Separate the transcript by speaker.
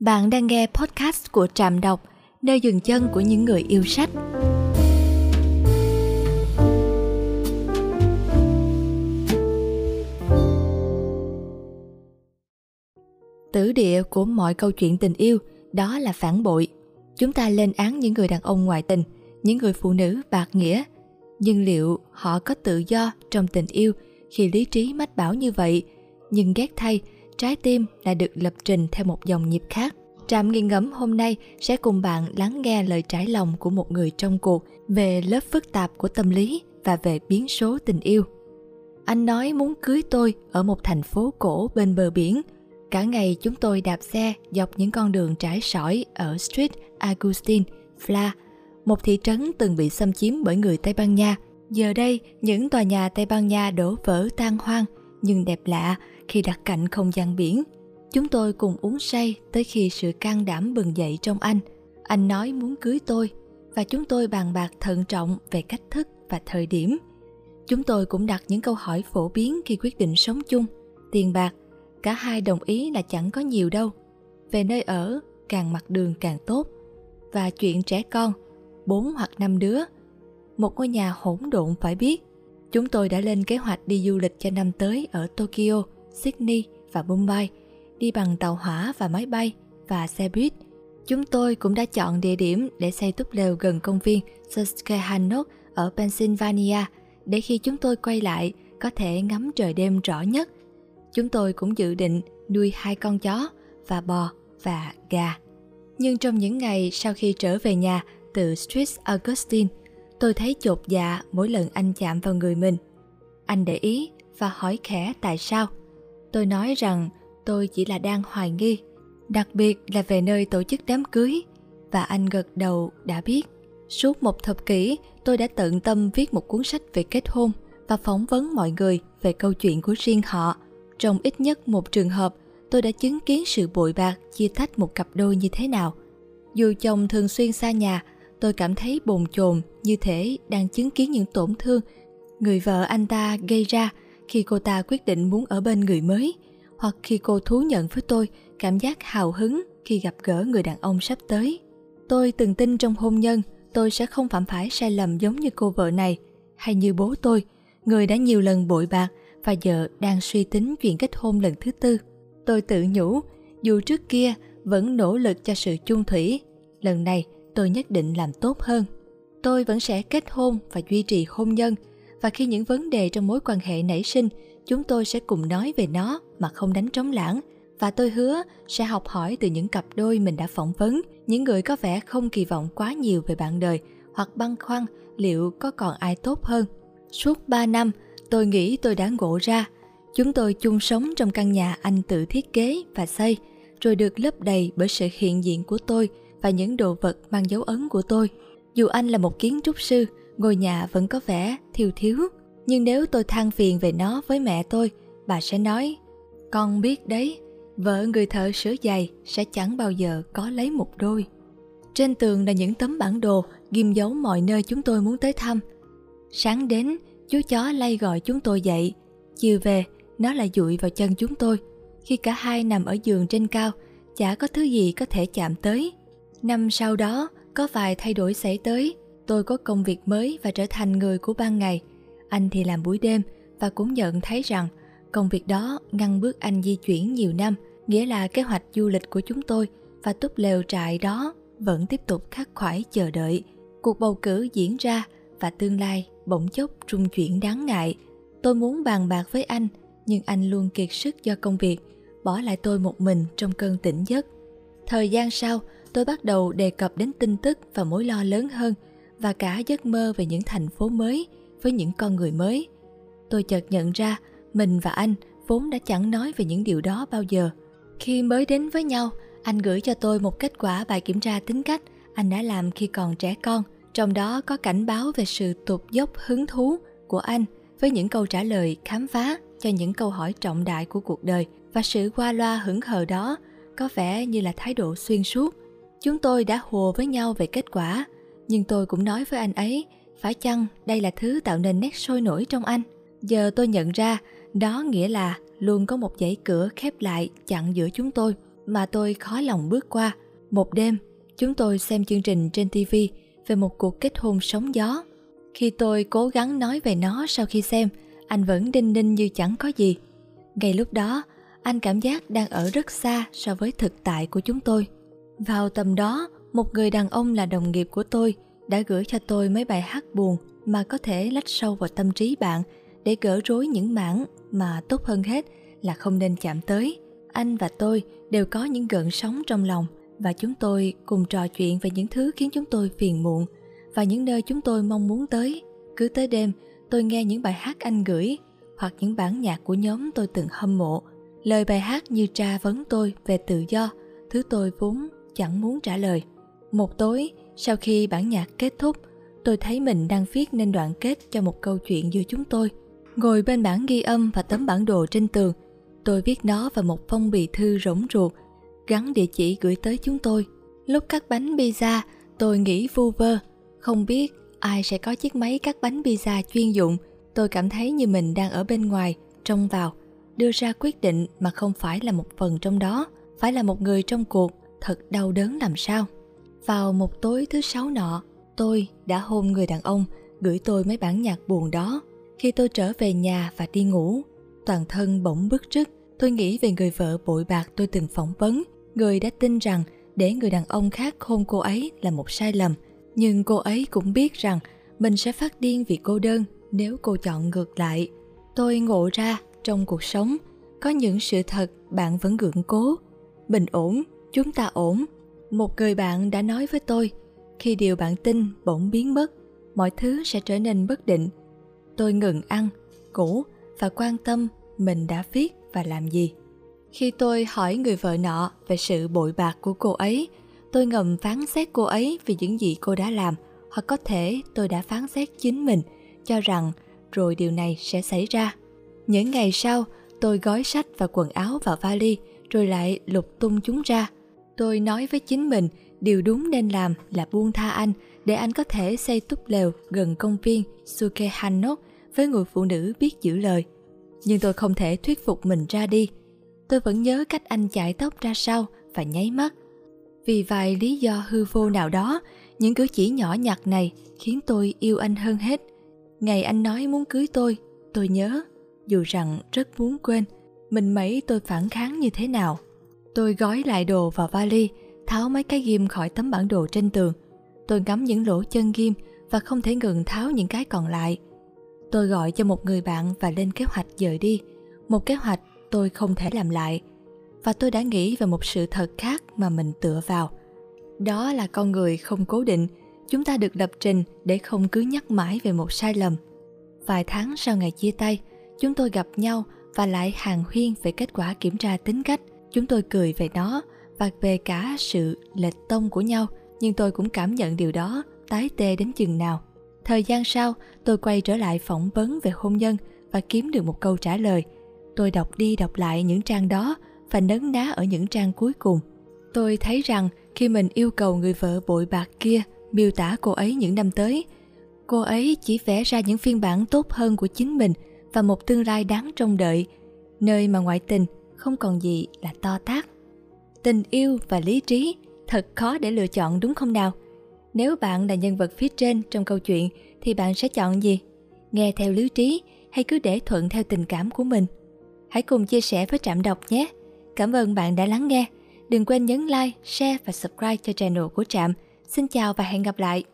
Speaker 1: Bạn đang nghe podcast của Trạm Đọc, nơi dừng chân của những người yêu sách. Tử địa của mọi câu chuyện tình yêu đó là phản bội. Chúng ta lên án những người đàn ông ngoại tình, những người phụ nữ bạc nghĩa. Nhưng liệu họ có tự do trong tình yêu khi lý trí mách bảo như vậy? Nhưng ghét thay, trái tim lại được lập trình theo một dòng nhịp khác. Trạm nghiền ngẫm hôm nay sẽ cùng bạn lắng nghe lời trải lòng của một người trong cuộc về lớp phức tạp của tâm lý và về biến số tình yêu. Anh nói muốn cưới tôi ở một thành phố cổ bên bờ biển. Cả ngày chúng tôi đạp xe dọc những con đường trải sỏi ở Street Agustin, Fla, một thị trấn từng bị xâm chiếm bởi người Tây Ban Nha. Giờ đây, những tòa nhà Tây Ban Nha đổ vỡ tan hoang, nhưng đẹp lạ khi đặt cạnh không gian biển. Chúng tôi cùng uống say tới khi sự can đảm bừng dậy trong anh. Anh nói muốn cưới tôi và chúng tôi bàn bạc thận trọng về cách thức và thời điểm. Chúng tôi cũng đặt những câu hỏi phổ biến khi quyết định sống chung. Tiền bạc, cả hai đồng ý là chẳng có nhiều đâu. Về nơi ở, càng mặt đường càng tốt. Và chuyện trẻ con, bốn hoặc năm đứa. Một ngôi nhà hỗn độn phải biết. Chúng tôi đã lên kế hoạch đi du lịch cho năm tới ở Tokyo, Sydney và Mumbai, đi bằng tàu hỏa và máy bay và xe buýt. Chúng tôi cũng đã chọn địa điểm để xây túp lều gần công viên Susquehannock ở Pennsylvania để khi chúng tôi quay lại có thể ngắm trời đêm rõ nhất. Chúng tôi cũng dự định nuôi hai con chó và bò và gà. Nhưng trong những ngày sau khi trở về nhà từ Street Augustine, tôi thấy chột dạ mỗi lần anh chạm vào người mình. Anh để ý và hỏi khẽ tại sao. Tôi nói rằng tôi chỉ là đang hoài nghi, đặc biệt là về nơi tổ chức đám cưới. Và anh gật đầu đã biết. Suốt một thập kỷ, tôi đã tận tâm viết một cuốn sách về kết hôn và phỏng vấn mọi người về câu chuyện của riêng họ. Trong ít nhất một trường hợp, tôi đã chứng kiến sự bội bạc chia tách một cặp đôi như thế nào. Dù chồng thường xuyên xa nhà, tôi cảm thấy bồn chồn như thể đang chứng kiến những tổn thương người vợ anh ta gây ra khi cô ta quyết định muốn ở bên người mới hoặc khi cô thú nhận với tôi cảm giác hào hứng khi gặp gỡ người đàn ông sắp tới. Tôi từng tin trong hôn nhân tôi sẽ không phạm phải sai lầm giống như cô vợ này hay như bố tôi, người đã nhiều lần bội bạc và giờ đang suy tính chuyện kết hôn lần thứ tư. Tôi tự nhủ, dù trước kia vẫn nỗ lực cho sự chung thủy, lần này tôi nhất định làm tốt hơn. Tôi vẫn sẽ kết hôn và duy trì hôn nhân, và khi những vấn đề trong mối quan hệ nảy sinh, chúng tôi sẽ cùng nói về nó mà không đánh trống lãng, và tôi hứa sẽ học hỏi từ những cặp đôi mình đã phỏng vấn, những người có vẻ không kỳ vọng quá nhiều về bạn đời, hoặc băn khoăn liệu có còn ai tốt hơn suốt 3 năm, tôi nghĩ tôi đã ngộ ra, chúng tôi chung sống trong căn nhà anh tự thiết kế và xây, rồi được lấp đầy bởi sự hiện diện của tôi và những đồ vật mang dấu ấn của tôi. Dù anh là một kiến trúc sư, ngôi nhà vẫn có vẻ thiếu thiếu. Nhưng nếu tôi than phiền về nó với mẹ tôi, bà sẽ nói, con biết đấy, vợ người thợ sửa giày sẽ chẳng bao giờ có lấy một đôi. Trên tường là những tấm bản đồ ghim dấu mọi nơi chúng tôi muốn tới thăm. Sáng đến, chú chó lay gọi chúng tôi dậy. Chiều về, nó lại dụi vào chân chúng tôi. Khi cả hai nằm ở giường trên cao, chả có thứ gì có thể chạm tới năm sau đó, có vài thay đổi xảy tới. Tôi có công việc mới và trở thành người của ban ngày. Anh thì làm buổi đêm và cũng nhận thấy rằng công việc đó ngăn bước anh di chuyển nhiều năm, nghĩa là kế hoạch du lịch của chúng tôi và túp lều trại đó vẫn tiếp tục khắc khoải chờ đợi. Cuộc bầu cử diễn ra và tương lai bỗng chốc trung chuyển đáng ngại. Tôi muốn bàn bạc với anh, nhưng anh luôn kiệt sức do công việc, bỏ lại tôi một mình trong cơn tỉnh giấc. Thời gian sau tôi bắt đầu đề cập đến tin tức và mối lo lớn hơn và cả giấc mơ về những thành phố mới với những con người mới. Tôi chợt nhận ra mình và anh vốn đã chẳng nói về những điều đó bao giờ. Khi mới đến với nhau, anh gửi cho tôi một kết quả bài kiểm tra tính cách anh đã làm khi còn trẻ con. Trong đó có cảnh báo về sự tụt dốc hứng thú của anh với những câu trả lời khám phá cho những câu hỏi trọng đại của cuộc đời và sự qua loa hững hờ đó có vẻ như là thái độ xuyên suốt chúng tôi đã hùa với nhau về kết quả nhưng tôi cũng nói với anh ấy phải chăng đây là thứ tạo nên nét sôi nổi trong anh giờ tôi nhận ra đó nghĩa là luôn có một dãy cửa khép lại chặn giữa chúng tôi mà tôi khó lòng bước qua. Một đêm, chúng tôi xem chương trình trên TV về một cuộc kết hôn sóng gió. Khi tôi cố gắng nói về nó sau khi xem, anh vẫn đinh ninh như chẳng có gì. Ngay lúc đó, anh cảm giác đang ở rất xa so với thực tại của chúng tôi. Vào tầm đó, một người đàn ông là đồng nghiệp của tôi đã gửi cho tôi mấy bài hát buồn mà có thể lách sâu vào tâm trí bạn để gỡ rối những mảng mà tốt hơn hết là không nên chạm tới. Anh và tôi đều có những gợn sóng trong lòng và chúng tôi cùng trò chuyện về những thứ khiến chúng tôi phiền muộn và những nơi chúng tôi mong muốn tới. Cứ tới đêm, tôi nghe những bài hát anh gửi hoặc những bản nhạc của nhóm tôi từng hâm mộ. Lời bài hát như tra vấn tôi về tự do, thứ tôi vốn chẳng muốn trả lời. Một tối, sau khi bản nhạc kết thúc, tôi thấy mình đang viết nên đoạn kết cho một câu chuyện giữa chúng tôi. Ngồi bên bản ghi âm và tấm bản đồ trên tường, tôi viết nó vào một phong bì thư rỗng ruột, gắn địa chỉ gửi tới chúng tôi. Lúc cắt bánh pizza, tôi nghĩ vu vơ, không biết ai sẽ có chiếc máy cắt bánh pizza chuyên dụng. Tôi cảm thấy như mình đang ở bên ngoài, trông vào, đưa ra quyết định mà không phải là một phần trong đó, phải là một người trong cuộc, thật đau đớn làm sao. Vào một tối thứ sáu nọ, tôi đã hôn người đàn ông gửi tôi mấy bản nhạc buồn đó. Khi tôi trở về nhà và đi ngủ, toàn thân bỗng bức rứt. Tôi nghĩ về người vợ bội bạc tôi từng phỏng vấn, người đã tin rằng để người đàn ông khác hôn cô ấy là một sai lầm. Nhưng cô ấy cũng biết rằng mình sẽ phát điên vì cô đơn nếu cô chọn ngược lại. Tôi ngộ ra trong cuộc sống có những sự thật bạn vẫn gượng cố. Bình ổn, chúng ta ổn. Một người bạn đã nói với tôi, khi điều bạn tin bỗng biến mất, mọi thứ sẽ trở nên bất định. Tôi ngừng ăn, ngủ và quan tâm mình đã viết và làm gì. Khi tôi hỏi người vợ nọ về sự bội bạc của cô ấy, tôi ngầm phán xét cô ấy vì những gì cô đã làm, hoặc có thể tôi đã phán xét chính mình, cho rằng rồi điều này sẽ xảy ra. Những ngày sau, tôi gói sách và quần áo vào vali, rồi lại lục tung chúng ra. Tôi nói với chính mình, điều đúng nên làm là buông tha anh để anh có thể xây túp lều gần công viên Suke Hanok với người phụ nữ biết giữ lời. Nhưng tôi không thể thuyết phục mình ra đi. Tôi vẫn nhớ cách anh chạy tóc ra sau và nháy mắt. Vì vài lý do hư vô nào đó, những cử chỉ nhỏ nhặt này khiến tôi yêu anh hơn hết. Ngày anh nói muốn cưới tôi, tôi nhớ, dù rằng rất muốn quên, mình mấy tôi phản kháng như thế nào. Tôi gói lại đồ vào vali, tháo mấy cái ghim khỏi tấm bản đồ trên tường. Tôi ngắm những lỗ chân ghim và không thể ngừng tháo những cái còn lại. Tôi gọi cho một người bạn và lên kế hoạch dời đi. Một kế hoạch tôi không thể làm lại. Và tôi đã nghĩ về một sự thật khác mà mình tựa vào. Đó là con người không cố định, chúng ta được lập trình để không cứ nhắc mãi về một sai lầm. Vài tháng sau ngày chia tay, chúng tôi gặp nhau và lại hàng huyên về kết quả kiểm tra tính cách. Chúng tôi cười về nó và về cả sự lệch tông của nhau, nhưng tôi cũng cảm nhận điều đó tái tê đến chừng nào. Thời gian sau, tôi quay trở lại phỏng vấn về hôn nhân và kiếm được một câu trả lời. Tôi đọc đi đọc lại những trang đó và nấn ná ở những trang cuối cùng. Tôi thấy rằng khi mình yêu cầu người vợ bội bạc kia miêu tả cô ấy những năm tới, cô ấy chỉ vẽ ra những phiên bản tốt hơn của chính mình và một tương lai đáng trông đợi, nơi mà ngoại tình không còn gì là to tác. Tình yêu và lý trí thật khó để lựa chọn đúng không nào? Nếu bạn là nhân vật phía trên trong câu chuyện thì bạn sẽ chọn gì? Nghe theo lý trí hay cứ để thuận theo tình cảm của mình? Hãy cùng chia sẻ với Trạm Đọc nhé! Cảm ơn bạn đã lắng nghe. Đừng quên nhấn like, share và subscribe cho channel của Trạm. Xin chào và hẹn gặp lại!